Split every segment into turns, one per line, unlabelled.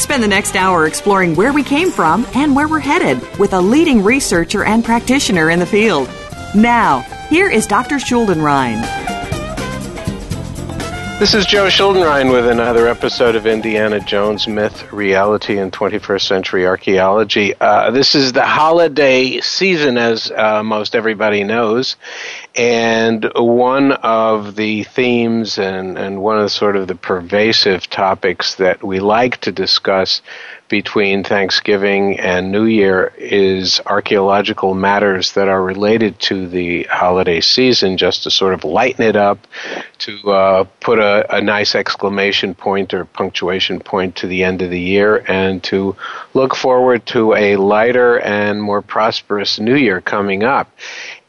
Spend the next hour exploring where we came from and where we're headed with a leading researcher and practitioner in the field. Now, here is Dr. Schuldenrein.
This is Joe Schuldenrein with another episode of Indiana Jones Myth, Reality, and 21st Century Archaeology. Uh, this is the holiday season, as uh, most everybody knows, and one of the themes and, and one of the sort of the pervasive topics that we like to discuss between Thanksgiving and New Year is archaeological matters that are related to the holiday season, just to sort of lighten it up, to uh, put a, a nice exclamation point or punctuation point to the end of the year, and to look forward to a lighter and more prosperous New Year coming up.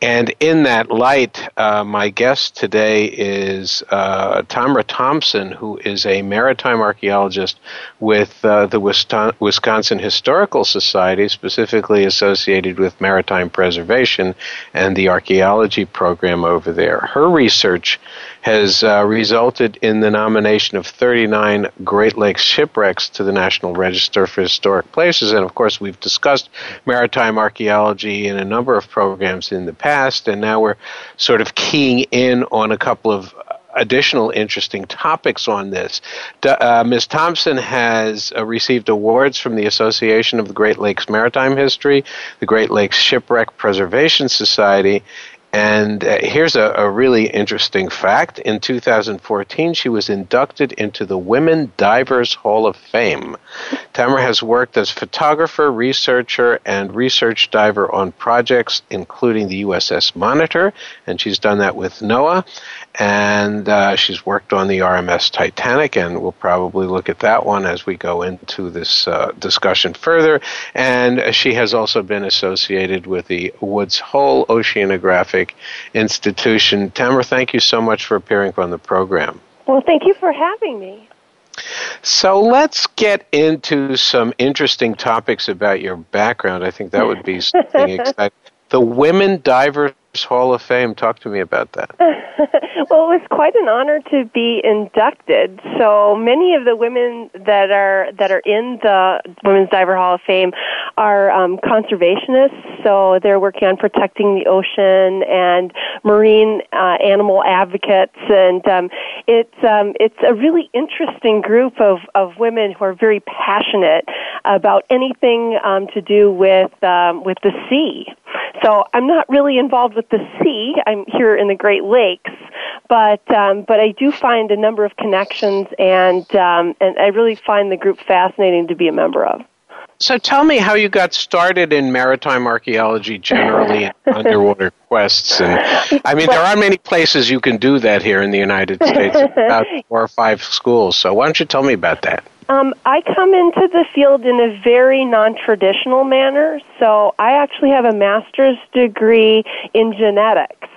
And in that light, uh, my guest today is uh, Tamra Thomsen, who is a maritime archaeologist with uh, the Wisconsin Historical Society, specifically associated with maritime preservation and the archaeology program over there. Her research has uh, resulted in the nomination of 39 Great Lakes shipwrecks to the National Register for Historic Places. And of course, we've discussed maritime archaeology in a number of programs in the past, and now we're sort of keying in on a couple of additional interesting topics on this. Uh, Ms. Thomsen has uh, received awards from the Association of the Great Lakes Maritime History, the Great Lakes Shipwreck Preservation Society, and uh, here's a, a, really interesting fact. In 2014, she was inducted into the Women Divers Hall of Fame. Tamara has worked as photographer, researcher, and research diver on projects including the USS Monitor, and she's done that with NOAA and uh, she's worked on the RMS Titanic, and we'll probably look at that one as we go into this uh, discussion further. And she has also been associated with the Woods Hole Oceanographic Institution. Tamara, thank you so much for appearing on the program.
Well, thank you for having me.
So let's get into some interesting topics about your background. I think that would be something exciting. The Women Divers Hall of Fame. Talk to me about that.
well, it was quite an honor to be inducted. So many of the women that are that are in the Women's Diver Hall of Fame are um, conservationists. So they're working on protecting the ocean and marine uh, animal advocates, and um, it's um, it's a really interesting group of of women who are very passionate about anything um, to do with um, with the sea. So I'm not really involved with the sea. I'm here in the Great Lakes, but um, but I do find a number of connections, and um, and I really find the group fascinating to be a member of.
So tell me how you got started in maritime archaeology generally and underwater quests. And I mean, there aren't many places you can do that here in the United States. About four or five schools. So why don't you tell me about that?
Um, I come into the field in a very non-traditional manner. So I actually have a master's degree in genetics.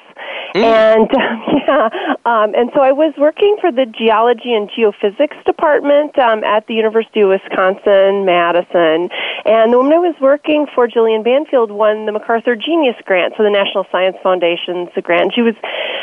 Mm. And yeah, um, and so I was working for the geology and geophysics department um, at the University of Wisconsin Madison. And the woman I was working for, Jillian Banfield, won the MacArthur Genius Grant, so the National Science Foundation's grant. She was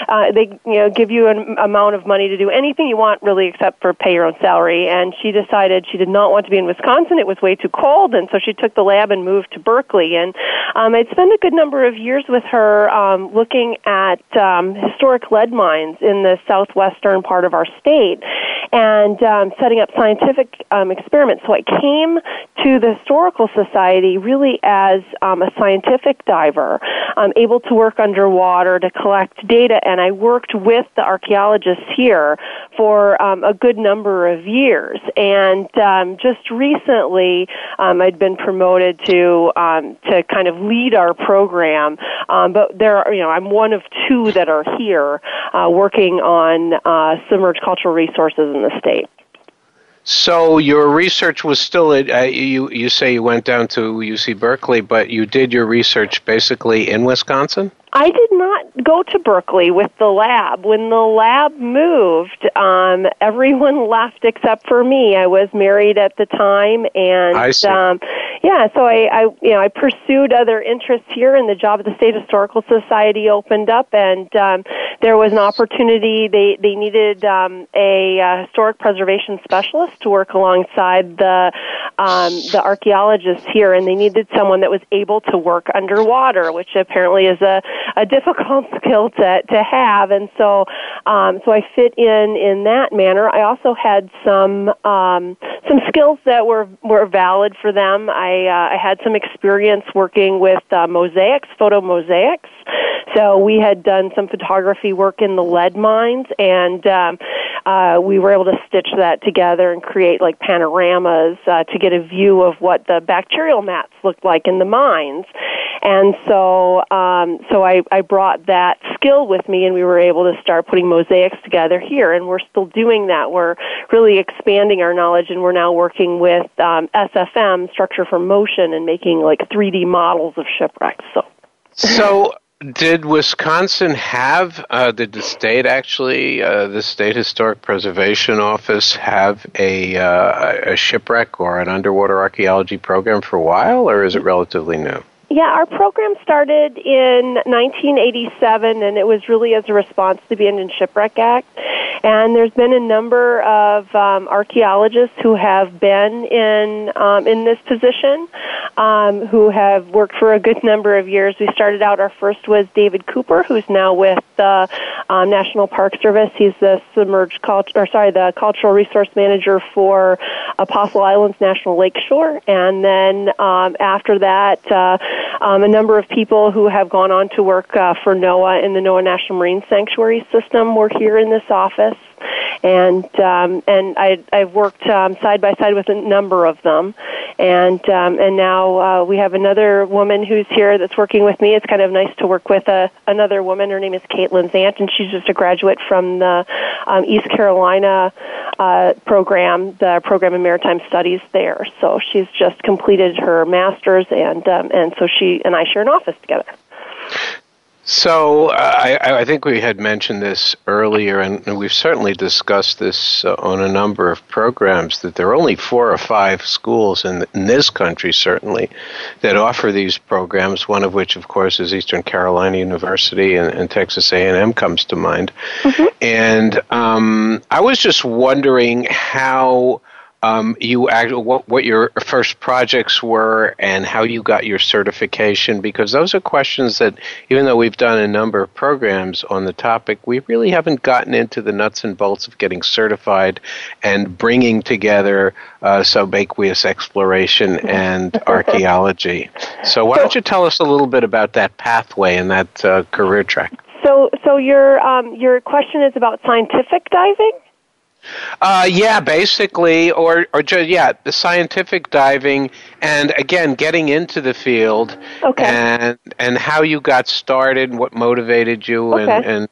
uh, they you know give you an amount of money to do anything you want, really, except for pay your own salary. And she decided she did not want to be in Wisconsin; it was way too cold, and so she took the lab and moved to Berkeley. And um, I'd spent a good number of years with her um, looking at um, historic lead mines in the southwestern part of our state and um, setting up scientific um, experiments. So I came to the Historical Society really as um, a scientific diver, um, able to work underwater to collect data, and I worked with the archaeologists here for um, a good number of years. And um, just recently, um, I'd been promoted to um, to kind of lead our program. Um, but there, are, you know, I'm one of two that are here uh, working on uh, submerged cultural resources in the state.
So your research was still at uh, you. You say you went down to UC Berkeley, but you did your research basically in Wisconsin.
I did not go to Berkeley with the lab. When the lab moved, um, everyone left except for me. I was married at the time, and. Um, yeah, so I, I, you know, I pursued other interests here, and the job at the State Historical Society opened up, and um, there was an opportunity. They they needed um, a uh, historic preservation specialist to work alongside the um, the archaeologists here, and they needed someone that was able to work underwater, which apparently is a a difficult skill to to have, and so um, so I fit in in that manner. I also had some um, some skills that were were valid for them. I uh, I had some experience working with uh, mosaics, photo mosaics. So we had done some photography work in the lead mines, and um, uh, we were able to stitch that together and create like panoramas uh, to get a view of what the bacterial mats looked like in the mines. And so, um, so I, I brought that skill with me, and we were able to start putting mosaics together here. And we're still doing that. We're really expanding our knowledge, and we're now working with um, SFM, Structure for Motion, and making like 3D models of shipwrecks. So.
So, did Wisconsin have, uh, did the state actually, uh, the State Historic Preservation Office have a, uh, a shipwreck or an underwater archaeology program for a while, or is it relatively new?
Yeah, our program started in 1987, and it was really as a response to the Abandoned Shipwreck Act. And there's been a number of um, archaeologists who have been in um, in this position, um, who have worked for a good number of years. We started out. Our first was David Cooper, who's now with the um, National Park Service. He's the submerged culture, or sorry, the cultural resource manager for Apostle Islands National Lakeshore. And then um, after that. Uh, um, a number of people who have gone on to work uh, for NOAA in the NOAA National Marine Sanctuary System were here in this office and um, and I, I've worked um, side by side with a number of them, and um, and now uh, we have another woman who's here that's working with me. It's kind of nice to work with a, uh, another woman. Her name is Caitlin Zant, and she's just a graduate from the um, East Carolina uh, program, the program in maritime studies there. So she's just completed her master's, and um, and so she and I share an office together.
So uh, I, I, think we had mentioned this earlier, and, and we've certainly discussed this uh, on a number of programs. That there are only four or five schools in, in this country, certainly, that offer these programs. One of which, of course, is Eastern Carolina University, and, and Texas A&M comes to mind. Mm-hmm. And um, I was just wondering how um, you act, what, what your first projects were and how you got your certification because those are questions that even though we've done a number of programs on the topic we really haven't gotten into the nuts and bolts of getting certified and bringing together uh, subaqueous exploration and archaeology. So why don't you tell us a little bit about that pathway and that uh, career track?
So so your um, your question is about scientific diving
uh, yeah, basically, or or just yeah, the scientific diving, and again, getting into the field,
okay.
and and how you got started, what motivated you,
okay.
and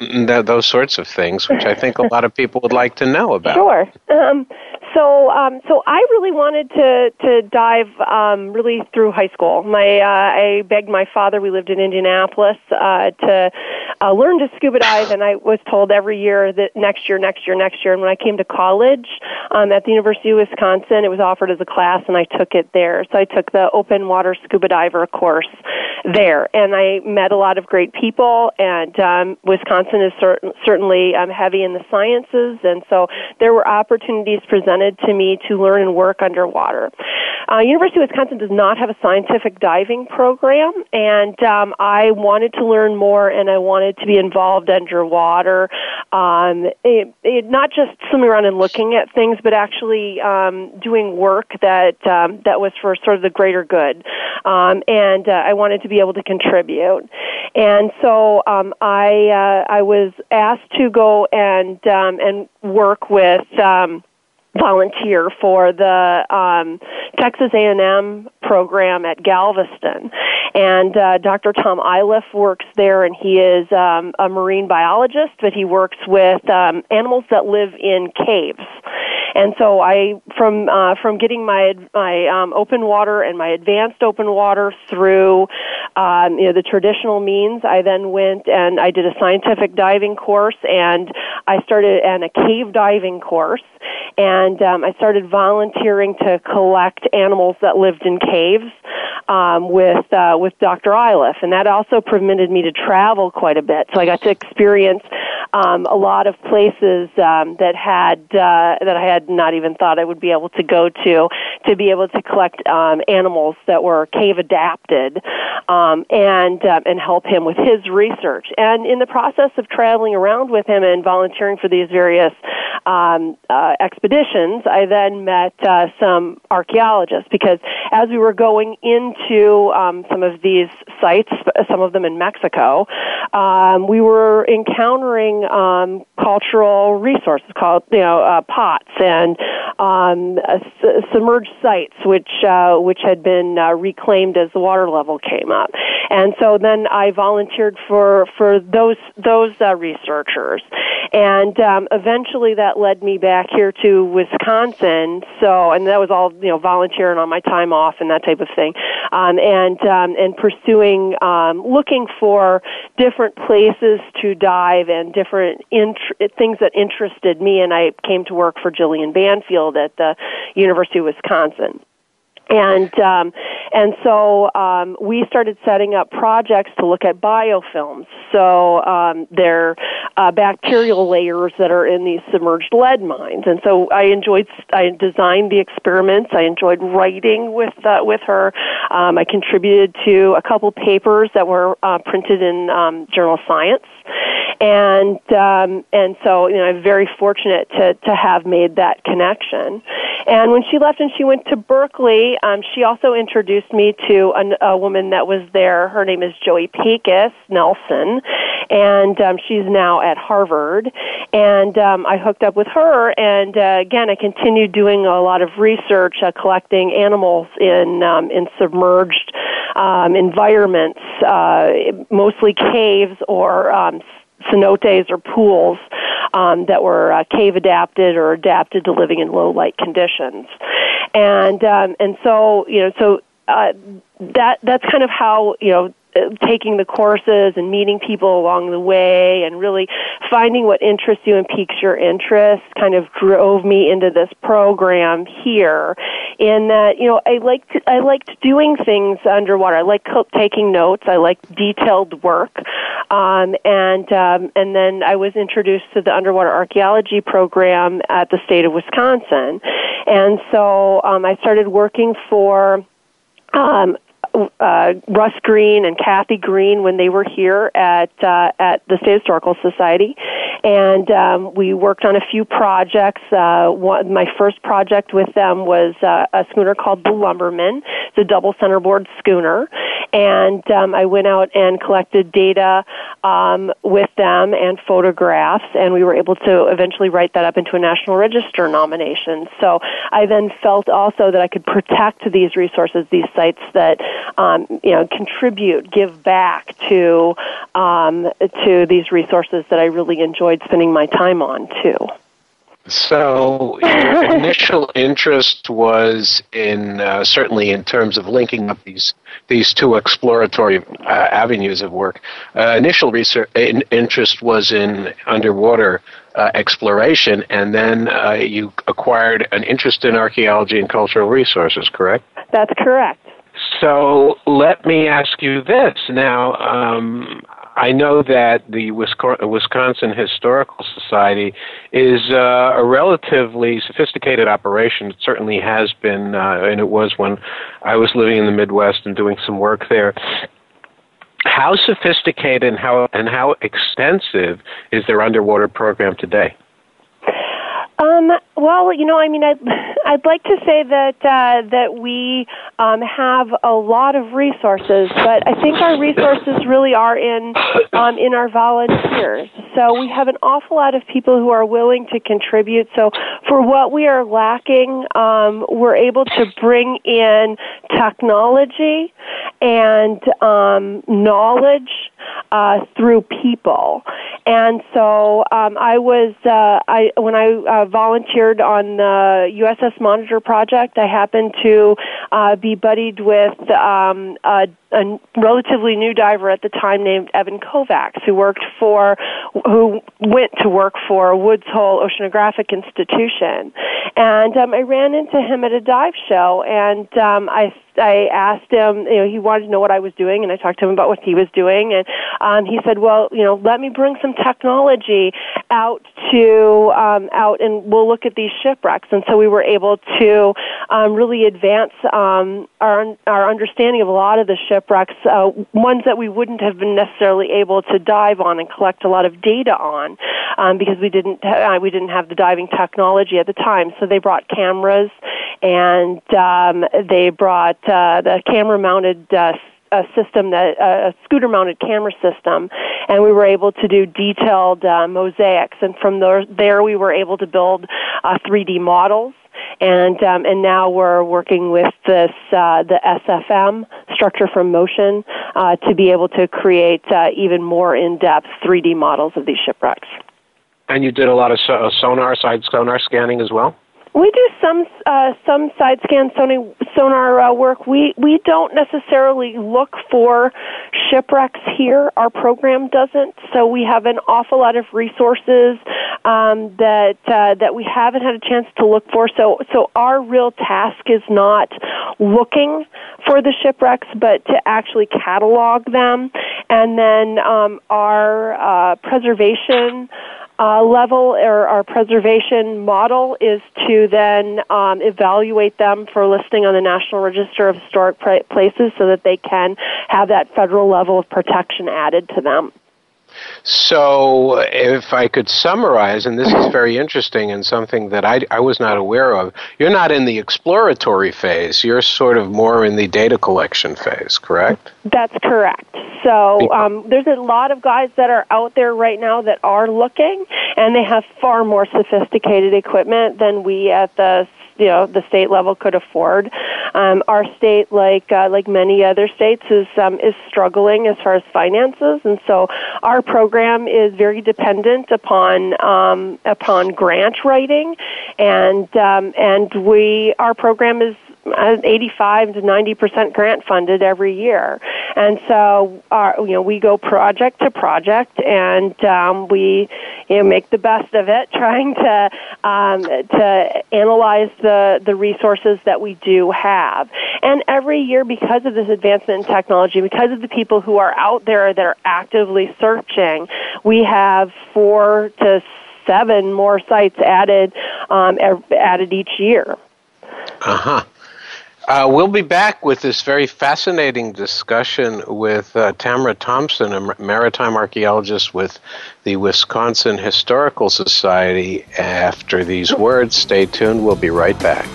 and th- those sorts of things, which I think a lot of people would like to know about.
Sure. Um, so, um, so I really wanted to to dive um, really through high school. My uh, I begged my father. We lived in Indianapolis uh, to uh, learn to scuba dive, and I was told every year that next year, next year, next year. And when I came to college um, at the University of Wisconsin, it was offered as a class, and I took it there. So I took the open water scuba diver course, there. And I met a lot of great people, and um, Wisconsin is cer- certainly um, heavy in the sciences, and so there were opportunities presented to me to learn and work underwater. Uh, University of Wisconsin does not have a scientific diving program, and um, I wanted to learn more, and I wanted to be involved underwater. Um, it, it, not just swimming around and looking at things, but actually um, doing work that um, that was for sort of the greater good. Um, and uh, I wanted to be able to contribute. And so um, I uh, I was asked to go and um, and work with. Um, volunteer for the um, Texas A&M program at Galveston, and uh, Dr. Tom Iliffe works there, and he is um, a marine biologist, but he works with um, animals that live in caves. And so I, from uh, from getting my my um, open water and my advanced open water through, um, you know, the traditional means, I then went and I did a scientific diving course, and I started and a cave diving course, and um, I started volunteering to collect animals that lived in caves um, with uh, with Dr. Iliffe, and that also permitted me to travel quite a bit. So I got to experience um, a lot of places um, that had uh, that I had not even thought I would be able to go to to be able to collect um, animals that were cave adapted um, and uh, and help him with his research. And in the process of traveling around with him and volunteering for these various um, uh, expeditions, I then met uh, some archaeologists because as we were going into um, some of these sites, some of them in Mexico, um, we were encountering um, cultural resources called you know uh, pots and um, submerged sites which uh, which had been uh, reclaimed as the water level came up. And so then I volunteered for for those those uh, researchers, and um, eventually that led me back here to Wisconsin. So and that was all you know volunteering on my time off and that type of thing, um, and um, and pursuing um, looking for different places to dive and different int- things that interested me. And I came to work for Jillian Banfield at the University of Wisconsin and um, and so um, we started setting up projects to look at biofilms. So um, they're uh, bacterial layers that are in these submerged lead mines. And so I enjoyed. I designed the experiments. I enjoyed writing with uh, with her. Um, I contributed to a couple papers that were uh, printed in um, Journal Science and um, and so you know I'm very fortunate to to have made that connection. And when she left and she went to Berkeley, um, she also introduced me to a, a woman that was there. Her name is Joey Pecos Nelson, and um, she's now at Harvard. And um, I hooked up with her, and uh, again I continued doing a lot of research, uh, collecting animals in um, in submerged um, environments, uh, mostly caves or um, cenotes or pools um, that were uh, cave adapted or adapted to living in low light conditions, and um, and so you know so uh, that that's kind of how you know taking the courses and meeting people along the way and really finding what interests you and piques your interest kind of drove me into this program here. In that you know I liked I liked doing things underwater. I like taking notes. I like detailed work. Um, and um, and then I was introduced to the underwater archaeology program at the state of Wisconsin. And so um, I started working for um, uh, Russ Green and Kathy Green when they were here at uh, at the State Historical Society, and um, we worked on a few projects. Uh, one, my first project with them was uh, a schooner called the Lumberman. the double centerboard schooner, and um, I went out and collected data um, with them and photographs, and we were able to eventually write that up into a National Register nomination. So I then felt also that I could protect these resources, these sites that um, you know contribute, give back to um, to these resources that I really enjoyed spending my time on too.
So, initial interest was in uh, certainly in terms of linking up these these two exploratory uh, avenues of work. Uh, initial research in, interest was in underwater uh, exploration, and then uh, you acquired an interest in archaeology and cultural resources. Correct?
That's correct.
so let me ask you this now. Um, I know that the Wisconsin Historical Society is uh, a relatively sophisticated operation. It certainly has been, uh, and it was when I was living in the Midwest and doing some work there. How sophisticated and how and how extensive is their underwater program today?
Um, well, you know, I mean, I'd, I'd like to say that uh, that we um, have a lot of resources, but I think our resources really are in um, in our volunteers. So we have an awful lot of people who are willing to contribute. So for what we are lacking, um, we're able to bring in technology and um, knowledge uh, through people. And so um, I was uh, I when I uh, volunteered on the USS Monitor project, I happened to uh, be buddied with um, a a relatively new diver at the time named Evan Kovacs, who worked for, who went to work for Woods Hole Oceanographic Institution, and um, I ran into him at a dive show, and um, I I asked him, you know, he wanted to know what I was doing, and I talked to him about what he was doing, and um, he said, well, you know, let me bring some technology out to um, out, and we'll look at these shipwrecks, and so we were able to um, really advance um, our our understanding of a lot of the shipwrecks shipwrecks, uh, ones that we wouldn't have been necessarily able to dive on and collect a lot of data on, um, because we didn't uh, we didn't have the diving technology at the time. So they brought cameras, and um, they brought uh, the camera mounted. Uh, a system that a scooter mounted camera system and we were able to do detailed uh, mosaics and from there, there we were able to build uh, 3D models and um, and now we're working with this uh, the SFM structure from motion uh, to be able to create uh, even more in-depth 3D models of these shipwrecks.
And you did a lot of sonar side sonar scanning as well.
We do some uh, some side scan sonar, uh, work. We we don't necessarily look for shipwrecks here. Our program doesn't. So we have an awful lot of resources um, that uh, that we haven't had a chance to look for. So so our real task is not looking for the shipwrecks, but to actually catalog them, and then um, our uh, preservation uh, level or our preservation model is to then um, evaluate them for listing on the National Register of Historic Places so that they can have that federal level of protection added to them.
So, if I could summarize, and this is very interesting and something that I, I was not aware of, you're not in the exploratory phase. You're sort of more in the data collection phase, correct?
That's correct. So, um, there's a lot of guys that are out there right now that are looking, and they have far more sophisticated equipment than we at the you know the state level could afford. Um, our state, like uh, like many other states, is um, is struggling as far as finances, and so our program is very dependent upon um, upon grant writing, and um, and we our program is 85 to 90 percent grant funded every year, and so our, you know we go project to project, and um, we you know make the best of it, trying to um, to analyze the the resources that we do have. And every year, because of this advancement in technology, because of the people who are out there that are actively searching, we have four to seven more sites added um, added each year.
Uh huh. Uh, we'll be back with this very fascinating discussion with uh, Tamara Thomsen, a maritime archaeologist with the Wisconsin Historical Society. After these words, stay tuned. We'll be right back.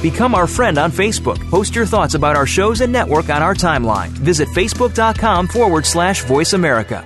Become our friend on Facebook. Post your thoughts about our shows and network on our timeline. Visit facebook.com forward slash voice America.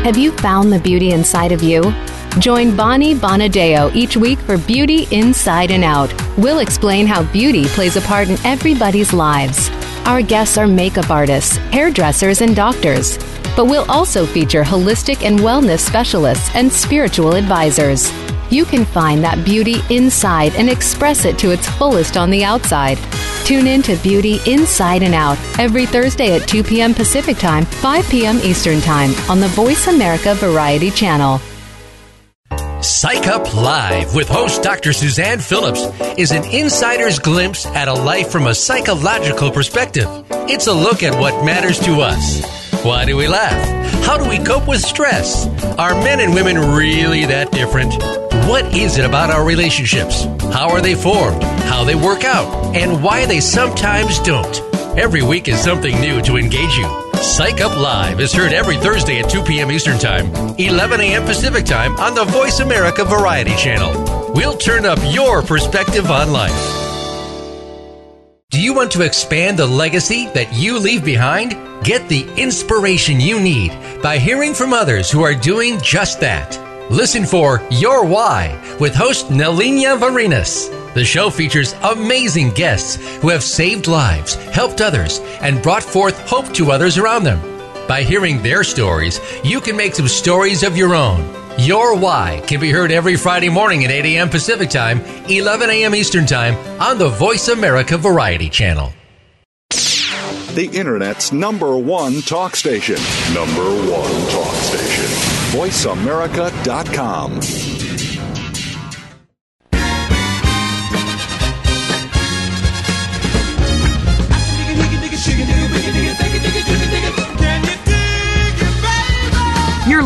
Have you found the beauty inside of you? Join Bonnie Bonadeo each week for Beauty Inside and Out. We'll explain how beauty plays a part in everybody's lives. Our guests are makeup artists, hairdressers, and doctors. But we'll also feature holistic and wellness specialists and spiritual advisors. You can find that beauty inside and express it to its fullest on the outside. Tune in to Beauty Inside and Out every Thursday at 2 p.m. Pacific Time, 5 p.m. Eastern Time on the Voice America Variety Channel.
Psych Up Live with host Dr. Suzanne Phillips is an insider's glimpse at a life from a psychological perspective. It's a look at what matters to us. Why do we laugh? How do we cope with stress? Are men and women really that different? What is it about our relationships? How are they formed? How they work out? And why they sometimes don't? Every week is something new to engage you. Psych Up Live is heard every Thursday at 2 p.m. Eastern Time, 11 a.m. Pacific Time on the Voice America Variety Channel. We'll turn up your perspective on life. Do you want to expand the legacy that you leave behind? Get the inspiration you need by hearing from others who are doing just that. Listen for Your Why with host Nelina Varinas. The show features amazing guests who have saved lives, helped others, and brought forth hope to others around them. By hearing their stories, you can make some stories of your own. Your Why can be heard every Friday morning at 8 a.m. Pacific Time, 11 a.m. Eastern Time on the Voice America Variety Channel.
The Internet's number one talk station. Number one talk station. VoiceAmerica.com.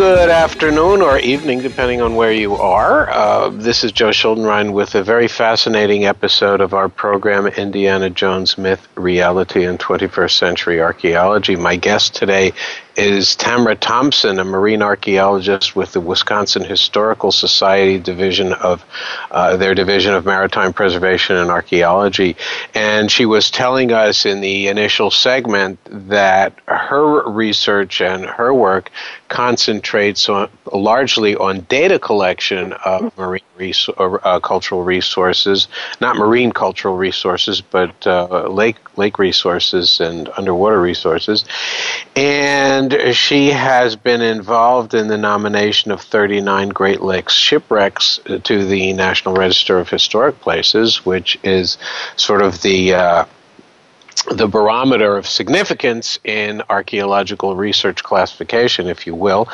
Good afternoon or evening, depending on where you are. Uh, this is Joe Schuldenrein with a very fascinating episode of our program, Indiana Jones Myth, Reality, and 21st Century Archaeology. My guest today is Tamara Thomsen, a marine archaeologist with the Wisconsin Historical Society division of uh, their division of maritime preservation and archaeology. And she was telling us in the initial segment that her research and her work concentrates on, largely on data collection of marine res- or, uh, cultural resources, not marine cultural resources, but uh, lake lake resources and underwater resources. And she has been involved in the nomination of 39 Great Lakes shipwrecks to the National Register of Historic Places, which is sort of the uh, the barometer of significance in archaeological research classification, if you will.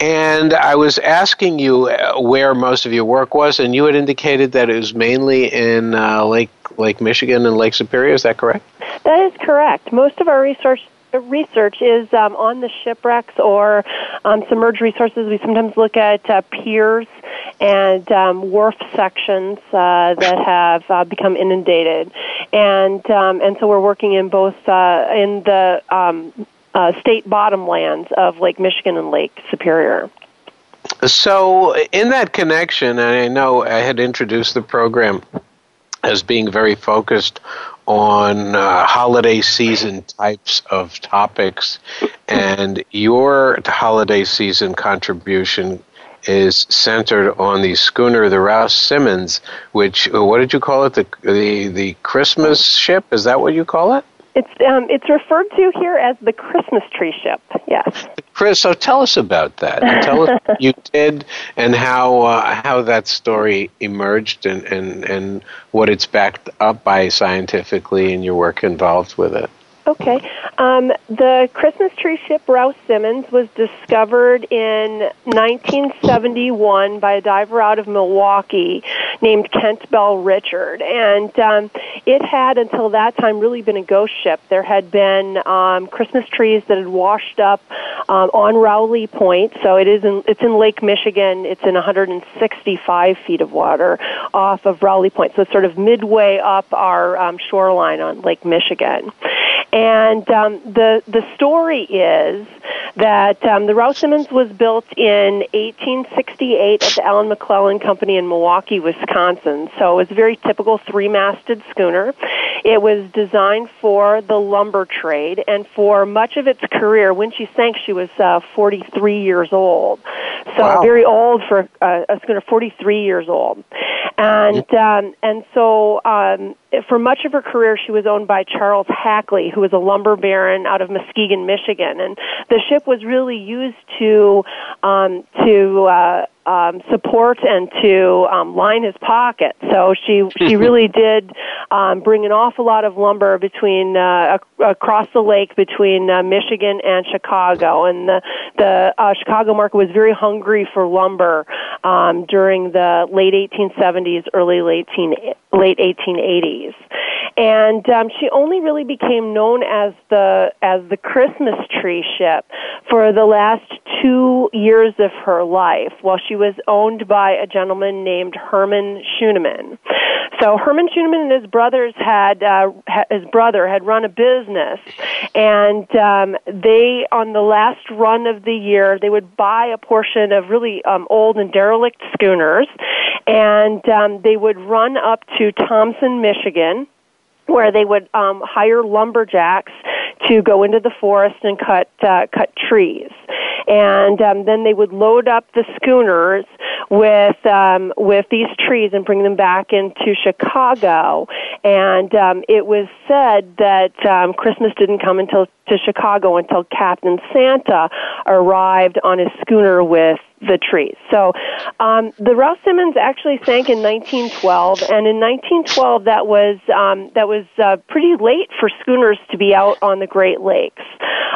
And I was asking you uh, where most of your work was, and you had indicated that it was mainly in uh, Lake Lake Michigan and Lake Superior. Is that correct?
That is correct. Most of our research research is um, on the shipwrecks or um, submerged resources. We sometimes look at uh, piers and um, wharf sections uh, that have uh, become inundated, and um, and so we're working in both uh, in the um, uh, state bottomlands of Lake Michigan and Lake Superior.
So, in that connection, and I know I had introduced the program as being very focused on uh, holiday season types of topics, and your holiday season contribution is centered on the schooner, the Rouse Simmons, which uh, what did you call it? The the the Christmas ship? Is that what you call it?
It's um, it's referred to here as the Christmas tree ship. Yes.
Chris, so tell us about that. Tell us what you did and how uh, how that story emerged and, and, and what it's backed up by scientifically and your work involved with it.
Okay. Um, the Christmas tree ship Rouse Simmons was discovered in 1971 by a diver out of Milwaukee named Kent Bellrichard. And um, it had, until that time, really been a ghost ship. There had been um, Christmas trees that had washed up um, on Rawley Point. So it is in, it's in Lake Michigan. It's in 165 feet of water off of Rawley Point. So it's sort of midway up our um, shoreline on Lake Michigan. And um, the the story is that um, the Rouse Simmons was built in 1868 at the Allen McClelland Company in Milwaukee, Wisconsin. So it was a very typical three-masted schooner. It was designed for the lumber trade, and for much of its career, when she sank, she was uh, 43 years old. So
Wow.
very old for uh, a schooner, 43 years old. And um, and so um, for much of her career, she was owned by Charles Hackley, who was a lumber baron out of Muskegon, Michigan. And the ship was really used to um, to uh, um, support and to um, line his pocket. So she she really did um, bring an awful lot of lumber between uh, ac- across the lake between uh, Michigan and Chicago, and the the uh, Chicago market was very hungry for lumber um, during the late 1870s, early late teen, late 1880s, and um, she only really became known as the as the Christmas tree ship for the last two years of her life, while she was owned by a gentleman named Herman Schuenemann. So Herman Schuenemann and his brothers had uh, his brother had run a business, and um, they on the last run of the year they would buy a portion of really um, old and derelict schooners, and um, they would run up to Thompson, Michigan where they would um, hire lumberjacks to go into the forest and cut uh, cut trees, and um, then they would load up the schooners with um, with these trees and bring them back into Chicago. And um, it was said that um, Christmas didn't come until to Chicago until Captain Santa arrived on his schooner with the trees. So um, the Rouse Simmons actually sank in 1912, and in 1912 that was um, that was uh, pretty late for schooners to be out on the Great Lakes.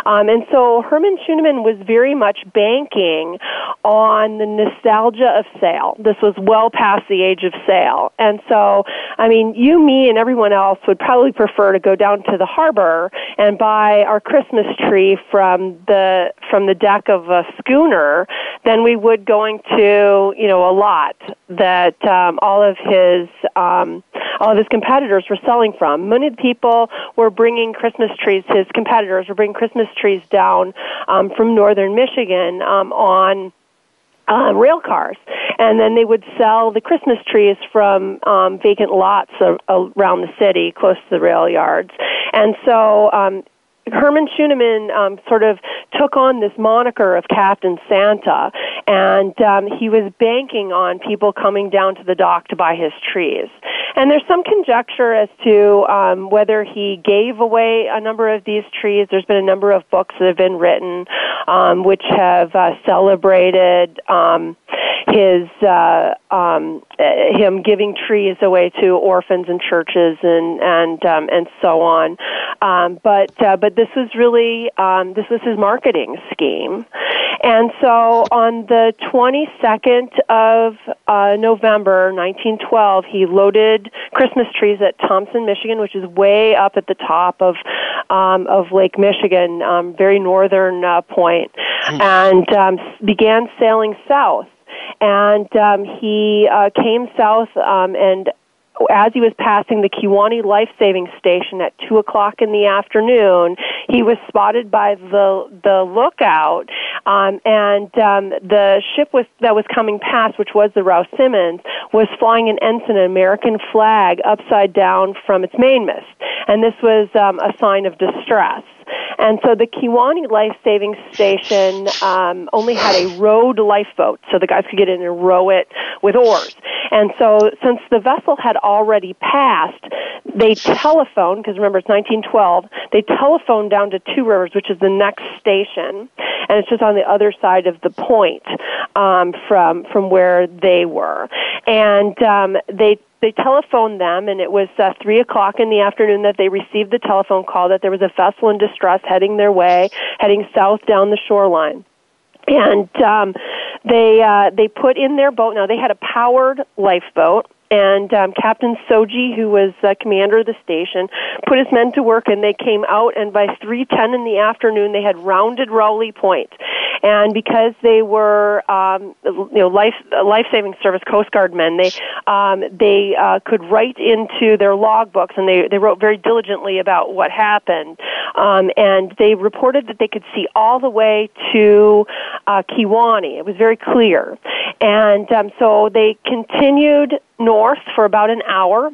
Um, and so Herman Schuenemann was very much banking on the nostalgia of sail. This was well past the age of sail, and so I mean, you, me, and everyone else would probably prefer to go down to the harbor and buy our Christmas tree from the from the deck of a schooner than we would going to you know a lot that um, all of his um, all of his competitors were selling from. Many people were bringing Christmas trees. His competitors were bringing Christmas trees down um, from northern Michigan um, on uh, rail cars, and then they would sell the Christmas trees from um, vacant lots a- around the city, close to the rail yards. And so um, Herman Schuenemann um, sort of took on this moniker of Captain Santa, and um, he was banking on people coming down to the dock to buy his trees. And there's some conjecture as to um, whether he gave away a number of these trees. There's been a number of books that have been written um, which have uh, celebrated um, his uh, um, uh, him giving trees away to orphans and churches and and um, and so on. Um, but uh, but this was really um, this was his marketing scheme. And so on the 22nd of uh, November 1912, he loaded Christmas trees at Thompson, Michigan, which is way up at the top of um, of Lake Michigan, um, very northern uh, point, and um, began sailing south. And um, he uh, came south um, and as he was passing the Kewaunee Life Saving Station at two o'clock in the afternoon, he was spotted by the the lookout, um, and um, the ship was that was coming past, which was the Rouse Simmons, was flying an ensign, an American flag, upside down from its mainmast, and this was um, a sign of distress. And so the Kewaunee Life Saving Station um, only had a rowed lifeboat, so the guys could get in and row it with oars. And so, since the vessel had already passed, they telephoned, because remember it's 1912, they telephoned down to Two Rivers, which is the next station, and it's just on the other side of the point um, from, from where they were. And um, they they telephoned them, and it was uh, three o'clock in the afternoon that they received the telephone call that there was a vessel in distress heading their way, heading south down the shoreline and um, they uh, they put in their boat. Now they had a powered lifeboat, and um, Captain Soji, who was commander of the station, put his men to work, and they came out. And by three ten in the afternoon, they had rounded Rawley Point. And because they were, um, you know, life life saving service Coast Guard men, they um, they uh, could write into their logbooks, and they they wrote very diligently about what happened. Um, and they reported that they could see all the way to uh, Kewaunee. It was very clear, and um, so they continued north for about an hour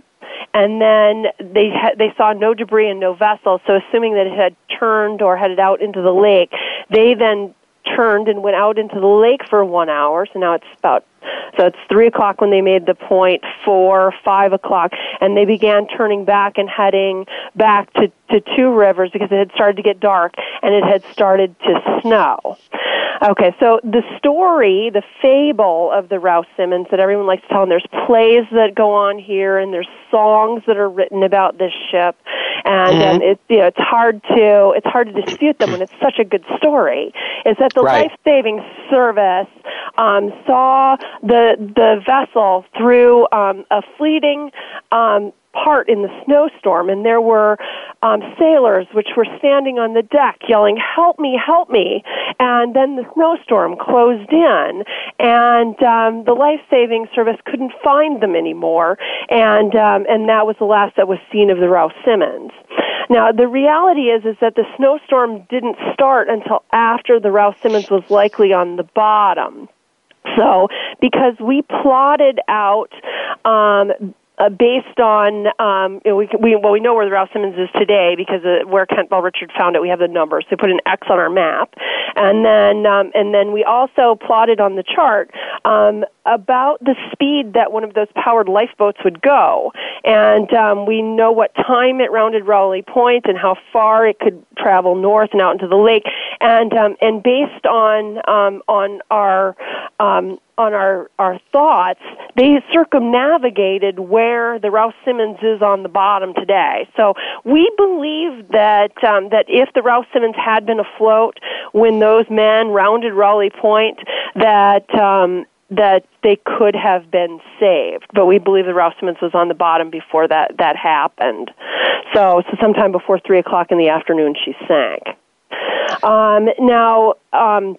and then they ha- they saw no debris and no vessel. So assuming that it had turned or headed out into the lake, they then turned and went out into the lake for one hour. So now it's about so it's three o'clock when they made the point, four, five o'clock, and they began turning back and heading back to, to Two Rivers because it had started to get dark and it had started to snow. Okay, so the story, the fable of the Rouse Simmons that everyone likes to tell, and there's plays that go on here, and there's songs that are written about this ship, and
Mm-hmm.
um, it's you know it's hard to it's hard to dispute them when it's such a good story. Is that the
Right.
life saving service um, saw the the vessel through um, a fleeting um, part in the snowstorm, and there were um, sailors which were standing on the deck yelling, "Help me! Help me!" And then the snowstorm closed in, and um, the life saving service couldn't find them anymore, and um, and that was the last that was seen of the Rouse Simmons. Now, the reality is is that the snowstorm didn't start until after the Rouse Simmons was likely on the bottom. So, because we plotted out um, uh, based on um, you know, we, we well we know where the Rouse Simmons is today because uh, where Kent Bellrichard found it. We have the numbers. So we put an X on our map, and then um, and then we also plotted on the chart um, about the speed that one of those powered lifeboats would go, and um, we know what time it rounded Rawley Point and how far it could travel north and out into the lake, and um, and based on um, on our um, on our, our thoughts, they circumnavigated where the Rouse Simmons is on the bottom today. So we believe that um, that if the Rouse Simmons had been afloat when those men rounded Rawley Point, that um, that they could have been saved. But we believe the Rouse Simmons was on the bottom before that that happened. So so sometime before three o'clock in the afternoon, she sank. Um, now. Um,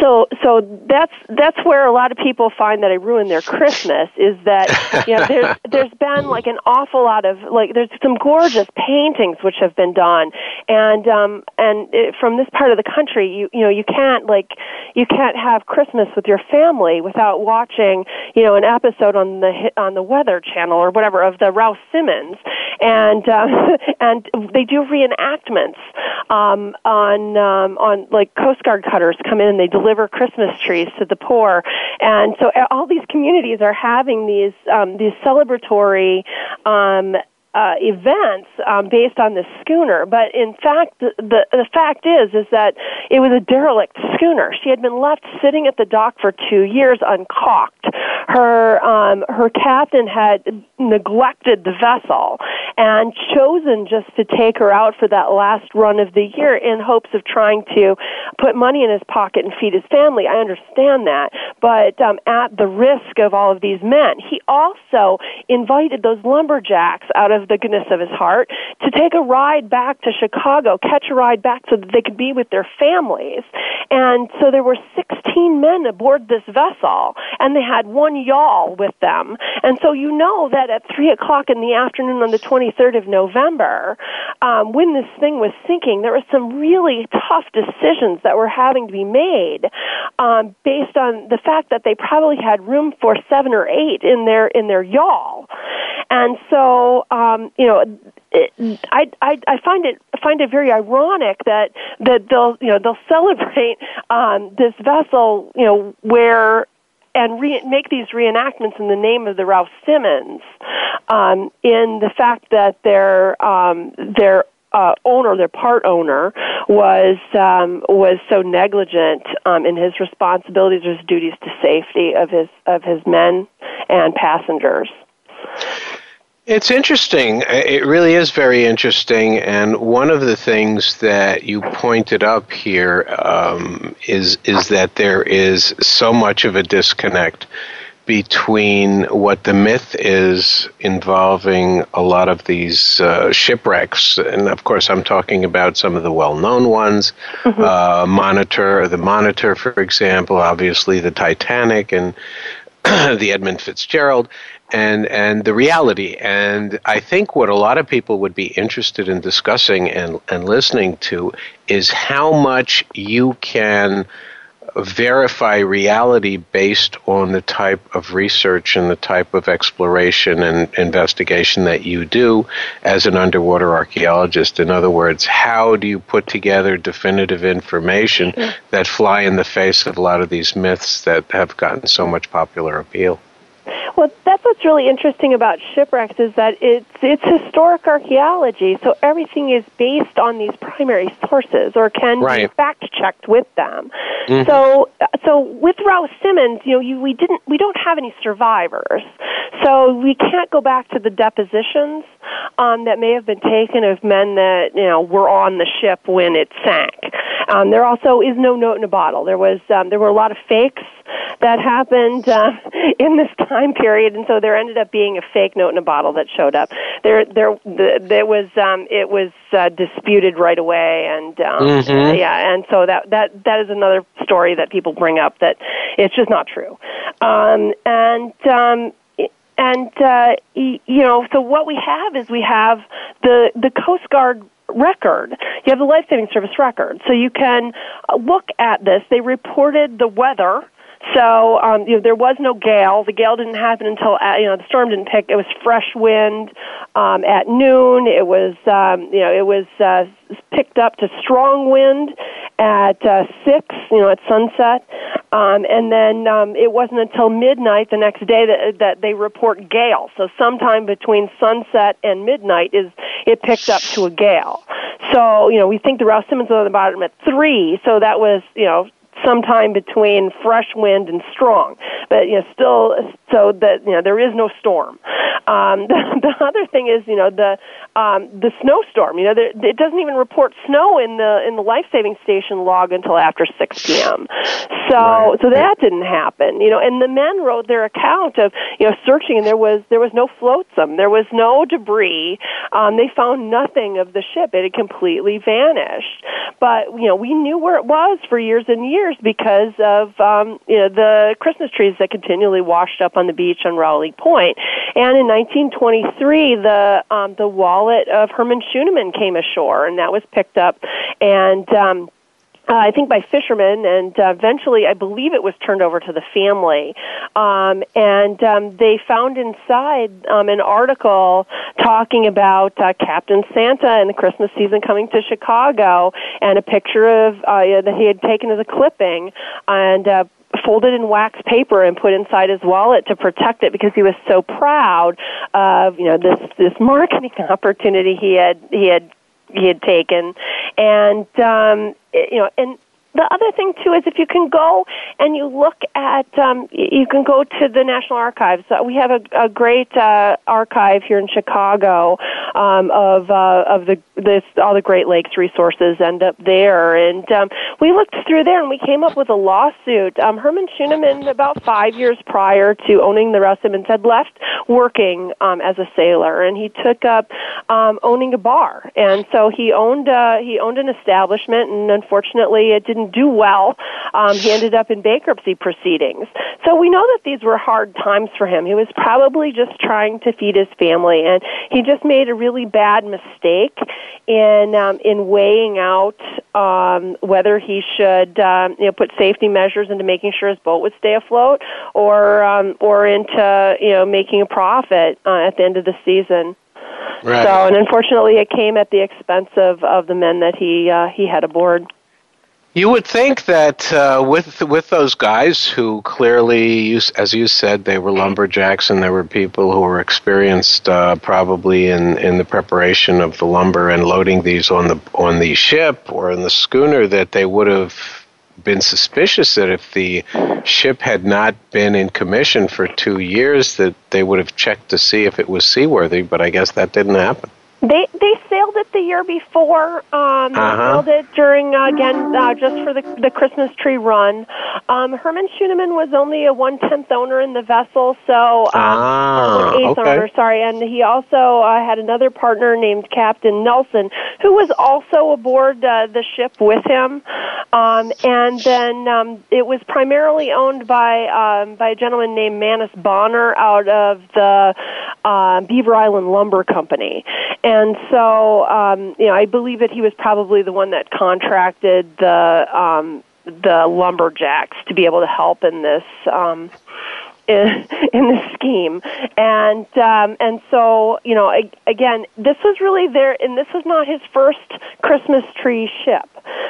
so so that's that's where a lot of people find that I ruin their Christmas is that you know there's there's been like an awful lot of like there's some gorgeous paintings which have been done. And um and it, from this part of the country you you know you can't like you can't have Christmas with your family without watching you know an episode on the on the Weather Channel or whatever of the Rouse Simmons and um, and they do reenactments um, on um, on like Coast Guard cutters come in and they deliver Christmas trees to the poor, and so uh, all these communities are having these um, these celebratory. Um, uh, events um, based on this schooner, but in fact, the, the the fact is is that it was a derelict schooner. She had been left sitting at the dock for two years, uncaulked. Her um, her captain had neglected the vessel and chosen just to take her out for that last run of the year in hopes of trying to put money in his pocket and feed his family. I understand that, but um, at the risk of all of these men, he also invited those lumberjacks out of the goodness of his heart to take a ride back to Chicago, catch a ride back so that they could be with their families. And so there were 16 men aboard this vessel, and they had one yawl with them. And so you know that at 3 o'clock in the afternoon on the 23rd of November, um, when this thing was sinking, there were some really tough decisions that were having to be made um, based on the fact that they probably had room for seven or eight in their in their yawl. And so, um, you know, I, I I find it find it very ironic that that they'll you know they'll celebrate um, this vessel you know where and re- make these reenactments in the name of the Rouse Simmons, um, in the fact that their um, their uh, owner, their part owner, was um, was so negligent um, in his responsibilities or his duties to safety of his of his men and passengers.
It's interesting. It really is very interesting. And one of the things that you pointed up here um, is is that there is so much of a disconnect between what the myth is involving a lot of these uh, shipwrecks, and of course, I'm talking about some of the well-known ones, uh, Monitor, the Monitor, for example, obviously the Titanic, and the Edmund Fitzgerald and and the reality. And I think what a lot of people would be interested in discussing and and listening to is how much you can verify reality based on the type of research and the type of exploration and investigation that you do as an underwater archaeologist. In other words, how do you put together definitive information that fly in the face of a lot of these myths that have gotten so much popular appeal?
Well, that's what's really interesting about shipwrecks is that it's it's historic archaeology, so everything is based on these primary sources or can
right.
be fact checked with them.
Mm-hmm.
So, so with Rouse Simmons, you know, you, we didn't we don't have any survivors, so we can't go back to the depositions um, that may have been taken of men that you know were on the ship when it sank. Um, there also is no note in a bottle. There was um, there were a lot of fakes that happened uh, in this time period, and so there ended up being a fake note in a bottle that showed up. There, there, the, there was um, it was uh, disputed right away, and um,
Mhm.
yeah, and so that that that is another story that people bring up that it's just not true, um, and. Um, and uh, y- you know, so what we have is we have the the Coast Guard record. You have the life saving service record, so you can look at this. They reported the weather. So um, you know there was no gale. The gale didn't happen until uh, you know the storm didn't pick. It was fresh wind um, at noon. It was um, you know it was uh, picked up to strong wind at uh, six. You know at sunset, um, and then um, it wasn't until midnight the next day that that they report gale. So sometime between sunset and midnight is it picked up to a gale. So you know we think the Rouse Simmons was on the bottom at three. So that was you know sometime between fresh wind and strong. But you know, still, so that you know, there is no storm. Um, the, the other thing is, you know, the um, the snowstorm. You know, there, it doesn't even report snow in the in the life saving station log until after 6 p.m. So
Right.
so that didn't happen. You know, and the men wrote their account of you know searching, and there was there was no flotsam, there was no debris. Um, they found nothing of the ship; it had completely vanished. But you know, we knew where it was for years and years because of um, you know the Christmas trees that continually washed up on the beach on Rawley Point. And in 1923, the um, the wallet of Herman Schuenemann came ashore, and that was picked up, and um, uh, I think by fishermen, and uh, eventually, I believe it was turned over to the family. Um, and um, they found inside um, an article talking about uh, Captain Santa and the Christmas season coming to Chicago, and a picture of uh, that he had taken as a clipping, and. Uh, folded in wax paper and put inside his wallet to protect it because he was so proud of you know this this marketing opportunity he had he had he had taken. And um you know and the other thing too is if you can go and you look at um you can go to the national archives. Uh, we have a, a great uh archive here in chicago um of uh of the this all the great lakes resources end up there. And um we looked through there and we came up with a lawsuit. Um herman Schuenemann about five years prior to owning the Rouse Simmons had left working um as a sailor. And he took up um owning a bar. And so he owned uh he owned an establishment and unfortunately it didn't do well um he ended up in bankruptcy proceedings so we know that these were hard times for him he was probably just trying to feed his family and he just made a really bad mistake in um in weighing out um whether he should um you know put safety measures into making sure his boat would stay afloat or um or into you know making a profit uh, at the end of the season
Right.
so, and unfortunately, it came at the expense of, of the men that he uh, he had aboard.
You would think that uh, with with those guys who clearly, as you said, they were lumberjacks and there were people who were experienced, uh, probably in, in the preparation of the lumber and loading these on the on the ship or in the schooner, that they would have been suspicious that if the ship had not been in commission for two years, that they would have checked to see if it was seaworthy. But I guess that didn't happen.
They they sailed it the year before. Um, they
Uh-huh.
sailed it during uh, again uh, just for the the Christmas tree run. Um, Herman Schuenemann was only a one tenth owner in the vessel, so um,
Ah,
eighth
okay.
owner. Sorry, and he also uh, had another partner named Captain Nelson, who was also aboard uh, the ship with him. Um, and then um, it was primarily owned by um, by a gentleman named Manus Bonner out of the uh, Beaver Island Lumber Company. And so, um, you know, I believe that he was probably the one that contracted the um, the lumberjacks to be able to help in this um, in, in the scheme. And um, and so you know, again, this was really there, and this was not his first Christmas tree ship.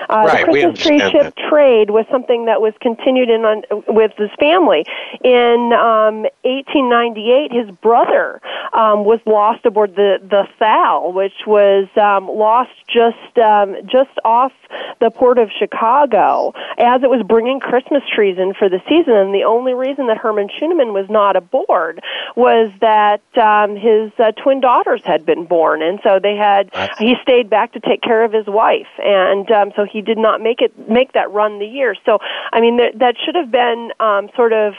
Uh,
right,
the Christmas tree ship
that.
trade was something that was continued in on, with his family. In um, 1898, his brother um, was lost aboard the the Thal, which was um, lost just um, just off the port of Chicago as it was bringing Christmas trees in for the season. And the only reason that Herman Schuenemann was not aboard was that um, his uh, twin daughters had been born, and so they had he stayed back to take care of his wife, and um, so he did not make it make that run the year. So I mean that that should have been um, sort of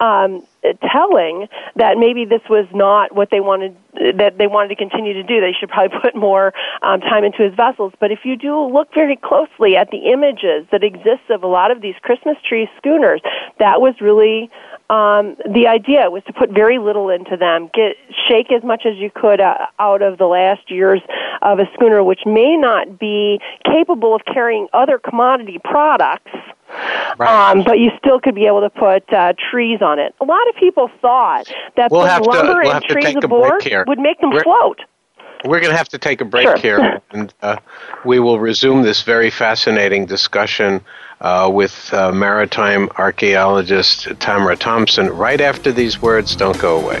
um, telling that maybe this was not what they wanted that they wanted to continue to do. They should probably put more um, time into his vessels. But if you do look very closely at the images that exist of a lot of these Christmas tree schooners, that was really um, the idea was to put very little into them, get shake as much as you could uh, out of the last years of a schooner, which may not be capable of carrying other commodity products
Right.
Um, but you still could be able to put uh, trees on it. A lot of people thought that
We'll
putting
have to-
lumber
we'll
and trees aboard would make them
We're-
float.
We're going to have to take a break
Sure.
here, and uh, we will resume this very fascinating discussion uh, with uh, maritime archaeologist Tamara Thomsen right after these words. Don't go away.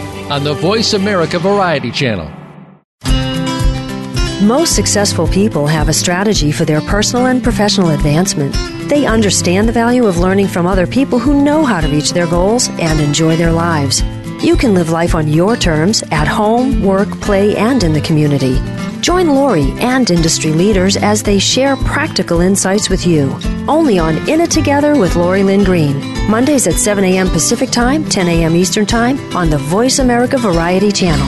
on the Voice America Variety Channel.
Most successful people have a strategy for their personal and professional advancement. They understand the value of learning from other people who know how to reach their goals and enjoy their lives. You can live life on your terms at home, work, play, and in the community. Join Lori and industry leaders as they share practical insights with you. Only on In It Together with Lori Lynn Green. Mondays at 7 a.m. Pacific Time, 10 a.m. Eastern Time on the Voice America Variety Channel.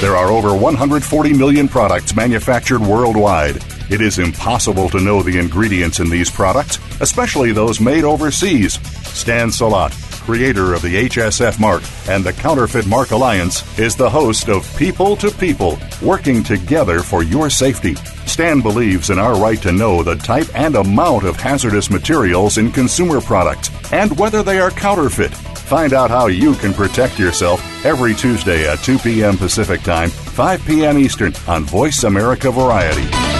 There are over 140 million products manufactured worldwide. It is impossible to know the ingredients in these products, especially those made overseas. Stan Salat, creator of the HSF mark and the Counterfeit Mark Alliance, is the host of People to People, working together for your safety. Stan believes in our right to know the type and amount of hazardous materials in consumer products and whether they are counterfeit. Find out how you can protect yourself every Tuesday at 2 p.m. Pacific Time, 5 p.m. Eastern on Voice America Variety.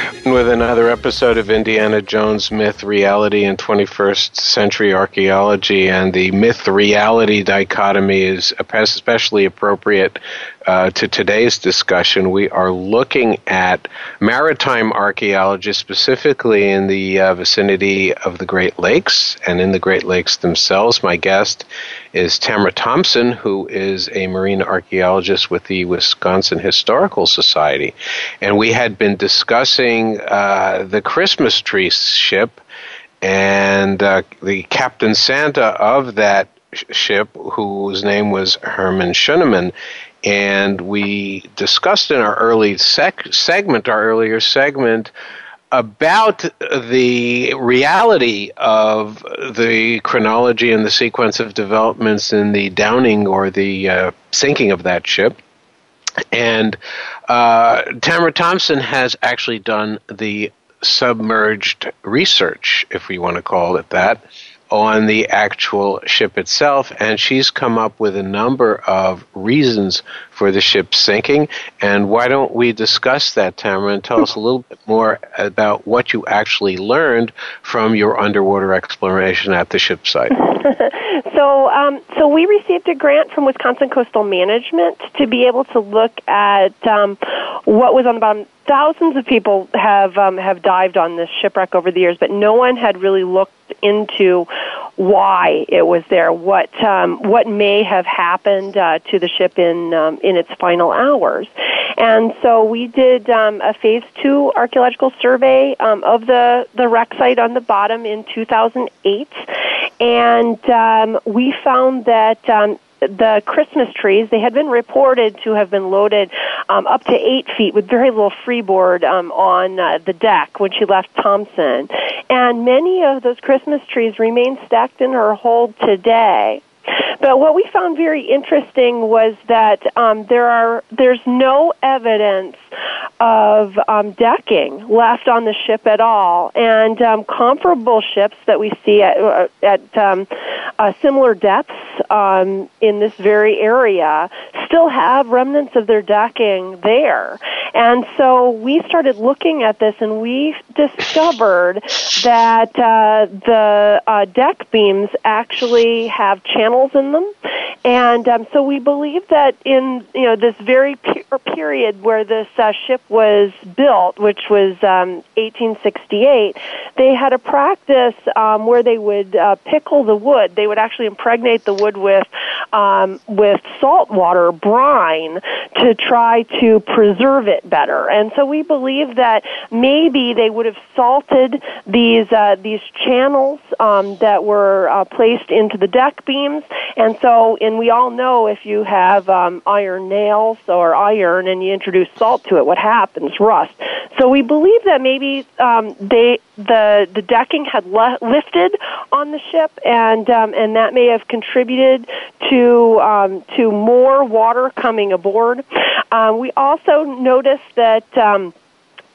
with another episode of Indiana Jones Myth, Reality, and 21st Century Archaeology. And the myth reality dichotomy is especially appropriate uh, to today's discussion. We are looking at maritime archaeology, specifically in the uh, vicinity of the Great Lakes and in the Great Lakes themselves. My guest is Tamara Thomsen, who is a marine archaeologist with the Wisconsin Historical Society. And we had been discussing uh, the Christmas tree ship and uh, the Captain Santa of that sh- ship, whose name was Herman Schuenemann, and we discussed in our early sec- segment, our earlier segment, about the reality of the chronology and the sequence of developments in the downing or the uh, sinking of that ship. And uh, Tamara Thomsen has actually done the submerged research, if we want to call it that, on the actual ship itself, and she's come up with a number of reasons for the ship sinking. And why don't we discuss that, Tamara, and tell us a little bit more about what you actually learned from your underwater exploration at the ship site?
so, um, so we received a grant from Wisconsin Coastal Management to be able to look at um, what was on the bottom thousands of people have um, have dived on this shipwreck over the years, but no one had really looked into why it was there, what um, what may have happened uh, to the ship in um, in its final hours, and so we did um, a phase two archaeological survey um, of the the wreck site on the bottom in 2008, and um, we found that um, the Christmas trees, they had been reported to have been loaded um, up to eight feet with very little freeboard um, on uh, the deck when she left Thompson. And many of those Christmas trees remain stacked in her hold today. But what we found very interesting was that um, there are there's no evidence of um, decking left on the ship at all, and um, comparable ships that we see at, at um, uh, similar depths um, in this very area still have remnants of their decking there. And so we started looking at this, and we discovered that uh, the uh, deck beams actually have channels in them, and um, so we believe that in you know this very per- period where this uh, ship was built, which was um, 1868, they had a practice um, where they would uh, pickle the wood. They would actually impregnate the wood with um, with salt water brine to try to preserve it better. And so we believe that maybe they would have salted these uh, these channels um, that were uh, placed into the deck beams. And so, and we all know if you have um, iron nails or iron and you introduce salt to it, what happens? Rust. So we believe that maybe um, they the the decking had le- lifted on the ship, and um, and that may have contributed to um, to more water coming aboard. Um, we also noticed that um,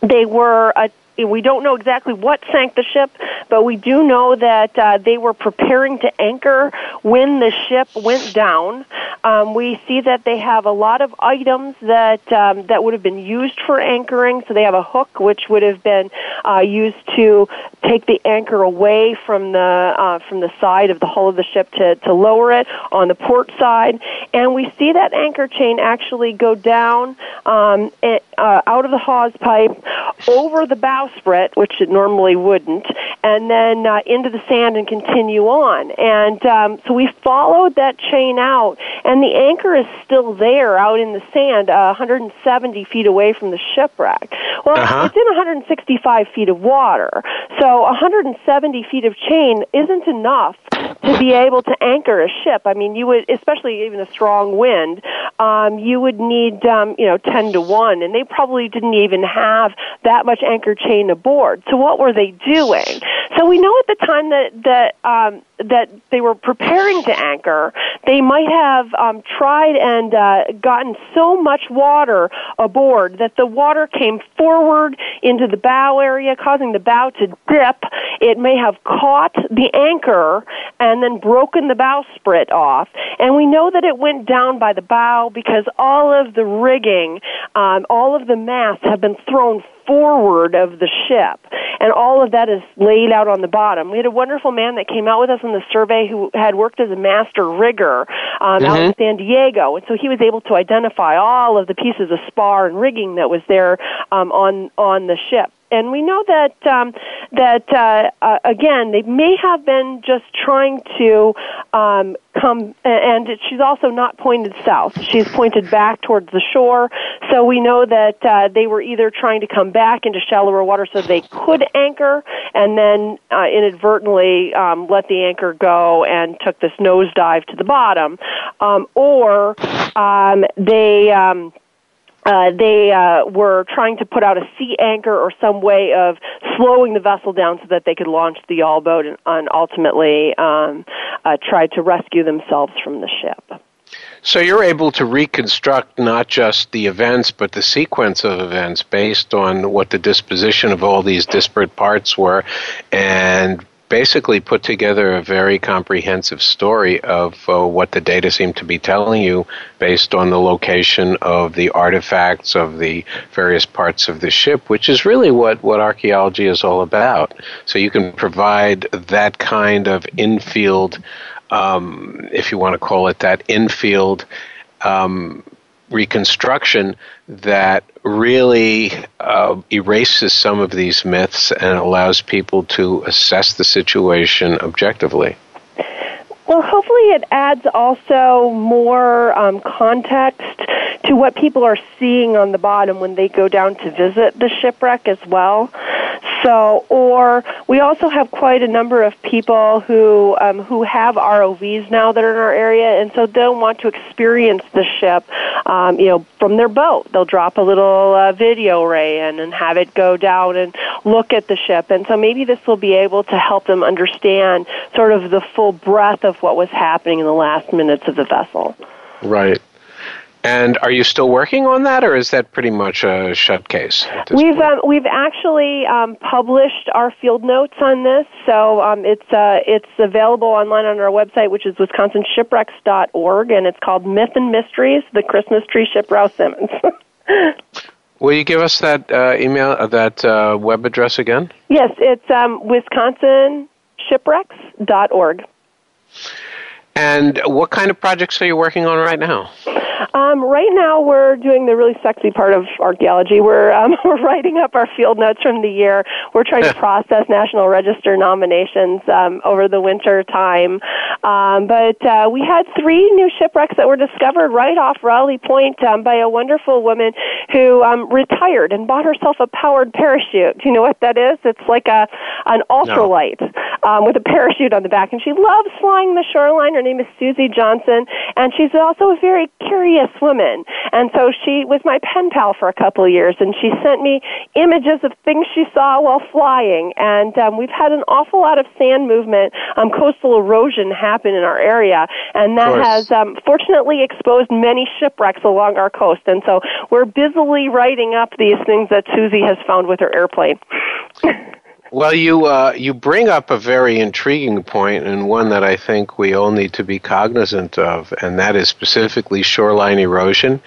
they were a we don't know exactly what sank the ship, but we do know that uh, they were preparing to anchor when the ship went down. Um, we see that they have a lot of items that um, that would have been used for anchoring. So they have a hook, which would have been uh, used to take the anchor away from the uh, from the side of the hull of the ship to to lower it on the port side. And we see that anchor chain actually go down um, uh, out of the hawse pipe over the bow bowsprit, which it normally wouldn't, and then uh, into the sand and continue on. And um, so we followed that chain out, and the anchor is still there out in the sand, uh, 170 feet away from the shipwreck. Well,
Uh-huh.
it's in 165 feet of water, so 170 feet of chain isn't enough to be able to anchor a ship. I mean, you would, especially even a strong wind, um, you would need, um, you know, 10 to 1, and they probably didn't even have that much anchor chain aboard. So what were they doing? So we know at the time that, that, um, that they were preparing to anchor, they might have um, tried and uh, gotten so much water aboard that the water came forward into the bow area, causing the bow to dip. It may have caught the anchor and then broken the bowsprit off. And we know that it went down by the bow because all of the rigging, um, all of the masts have been thrown forward of the ship, and all of that is laid out on the bottom. We had a wonderful man that came out with us on the survey who had worked as a master rigger um, out in
Mhm.
San Diego, and so he was able to identify all of the pieces of spar and rigging that was there um, on on the ship. And we know that um, that uh, uh, again they may have been just trying to um, come, and she's also not pointed south. She's pointed back towards the shore, so we know that uh, they were either trying to come back into shallower water so they could anchor, and then uh, inadvertently um, let the anchor go and took this nosedive to the bottom, um, or um, they. Um, uh, they uh, were trying to put out a sea anchor or some way of slowing the vessel down so that they could launch the yawl boat and, and ultimately um, uh, try to rescue themselves from the ship.
So you're able to reconstruct not just the events, but the sequence of events based on what the disposition of all these disparate parts were, and basically put together a very comprehensive story of uh, what the data seem to be telling you based on the location of the artifacts of the various parts of the ship, which is really what, what archaeology is all about. So you can provide that kind of infield, um, if you want to call it that, infield um, reconstruction that really uh, erases some of these myths and allows people to assess the situation objectively.
Well, hopefully it adds also more um, context to what people are seeing on the bottom when they go down to visit the shipwreck as well. So, or we also have quite a number of people who um, who have ROVs now that are in our area, and so they'll want to experience the ship, um, you know, from their boat. They'll drop a little uh, video array in and have it go down and look at the ship, and so maybe this will be able to help them understand sort of the full breadth of what was happening in the last minutes of the vessel.
Right. And are you still working on that, or is that pretty much a shut case?
We've um, we've actually um, published our field notes on this, so um, it's uh, it's available online on our website, which is wisconsinshipwrecks.org, and it's called Myth and Mysteries: The Christmas Tree Ship Rouse Simmons.
Will you give us that uh, email, uh, that uh, web address again?
Yes, it's um, wisconsinshipwrecks.org.
And what kind of projects are you working on right now?
Um, right now, we're doing the really sexy part of archaeology. We're um, we're writing up our field notes from the year. We're trying to process National Register nominations um, over the winter time. Um, but uh, we had three new shipwrecks that were discovered right off Rawley Point um, by a wonderful woman who um, retired and bought herself a powered parachute. Do you know what that is? It's like a an ultralight no. um, with a parachute on the back, and she loves flying the shoreline. Her name is Susie Johnson, and she's also a very curious woman. And so she was my pen pal for a couple of years, and she sent me images of things she saw while flying. And um, we've had an awful lot of sand movement, um, coastal erosion happen in our area, and that has um, fortunately exposed many shipwrecks along our coast. And so we're busily writing up these things that Susie has found with her airplane.
Well, you uh, you bring up a very intriguing point, and one that I think we all need to be cognizant of, and that is specifically shoreline erosion.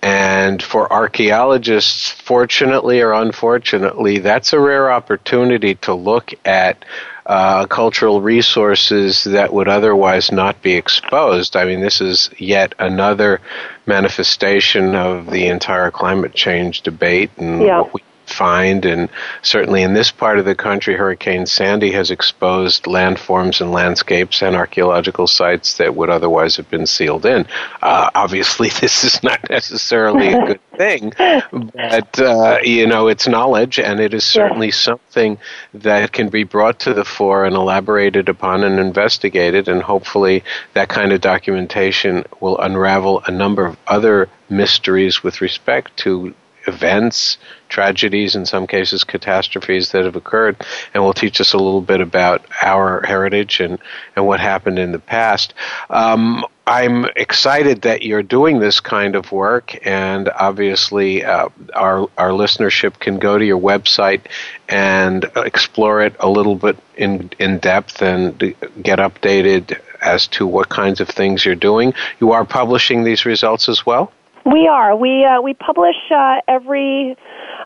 And for archaeologists, fortunately or unfortunately, that's a rare opportunity to look at uh, cultural resources that would otherwise not be exposed. I mean, this is yet another manifestation of the entire climate change debate and
yeah.
what we find. And certainly in this part of the country, Hurricane Sandy has exposed landforms and landscapes and archaeological sites that would otherwise have been sealed in. Uh, obviously, this is not necessarily a good thing, but uh, you know, it's knowledge, and it is certainly yeah. something that can be brought to the fore and elaborated upon and investigated, and hopefully, that kind of documentation will unravel a number of other mysteries with respect to events, tragedies, in some cases catastrophes that have occurred, and will teach us a little bit about our heritage and, and what happened in the past. Um, I'm excited that you're doing this kind of work, and obviously, uh, our our listenership can go to your website and explore it a little bit in in depth and get updated as to what kinds of things you're doing. You are publishing these results as well.
We are. We uh, we publish uh, every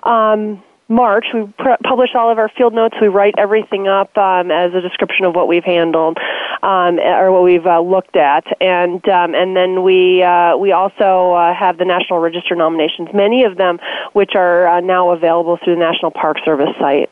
um, March. We pr- publish all of our field notes. We write everything up um, as a description of what we've handled. um, or what we've uh, looked at, and um, and then we uh, we also uh, have the National Register nominations, many of them which are uh, now available through the National Park Service site.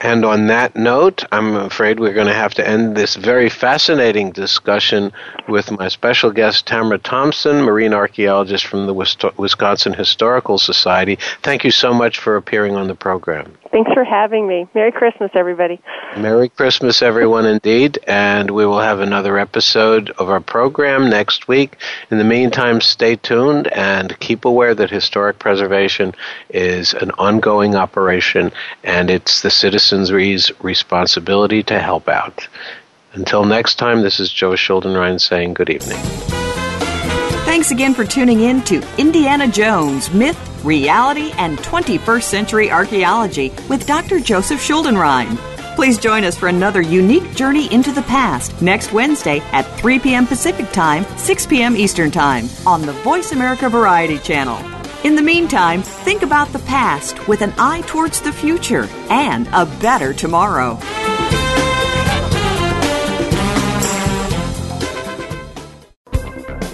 And on that note, I'm afraid we're going to have to end this very fascinating discussion with my special guest, Tamara Thomsen, marine archaeologist from the Wisconsin Historical Society. Thank you so much for appearing on the program.
Thanks for having me. Merry Christmas, everybody.
Merry Christmas, everyone, indeed. And we will have another episode of our program next week. In the meantime, stay tuned and keep aware that historic preservation is an ongoing operation and it's the citizens' responsibility to help out. Until next time, this is Joe Schuldenrein saying good evening.
Thanks again for tuning in to Indiana Jones Myth, Reality, and 21st Century Archaeology with Dr. Joseph Schuldenrein. Please join us for another unique journey into the past next Wednesday at 3 p.m. Pacific Time, 6 p.m. Eastern Time on the Voice America Variety Channel. In the meantime, think about the past with an eye towards the future and a better tomorrow.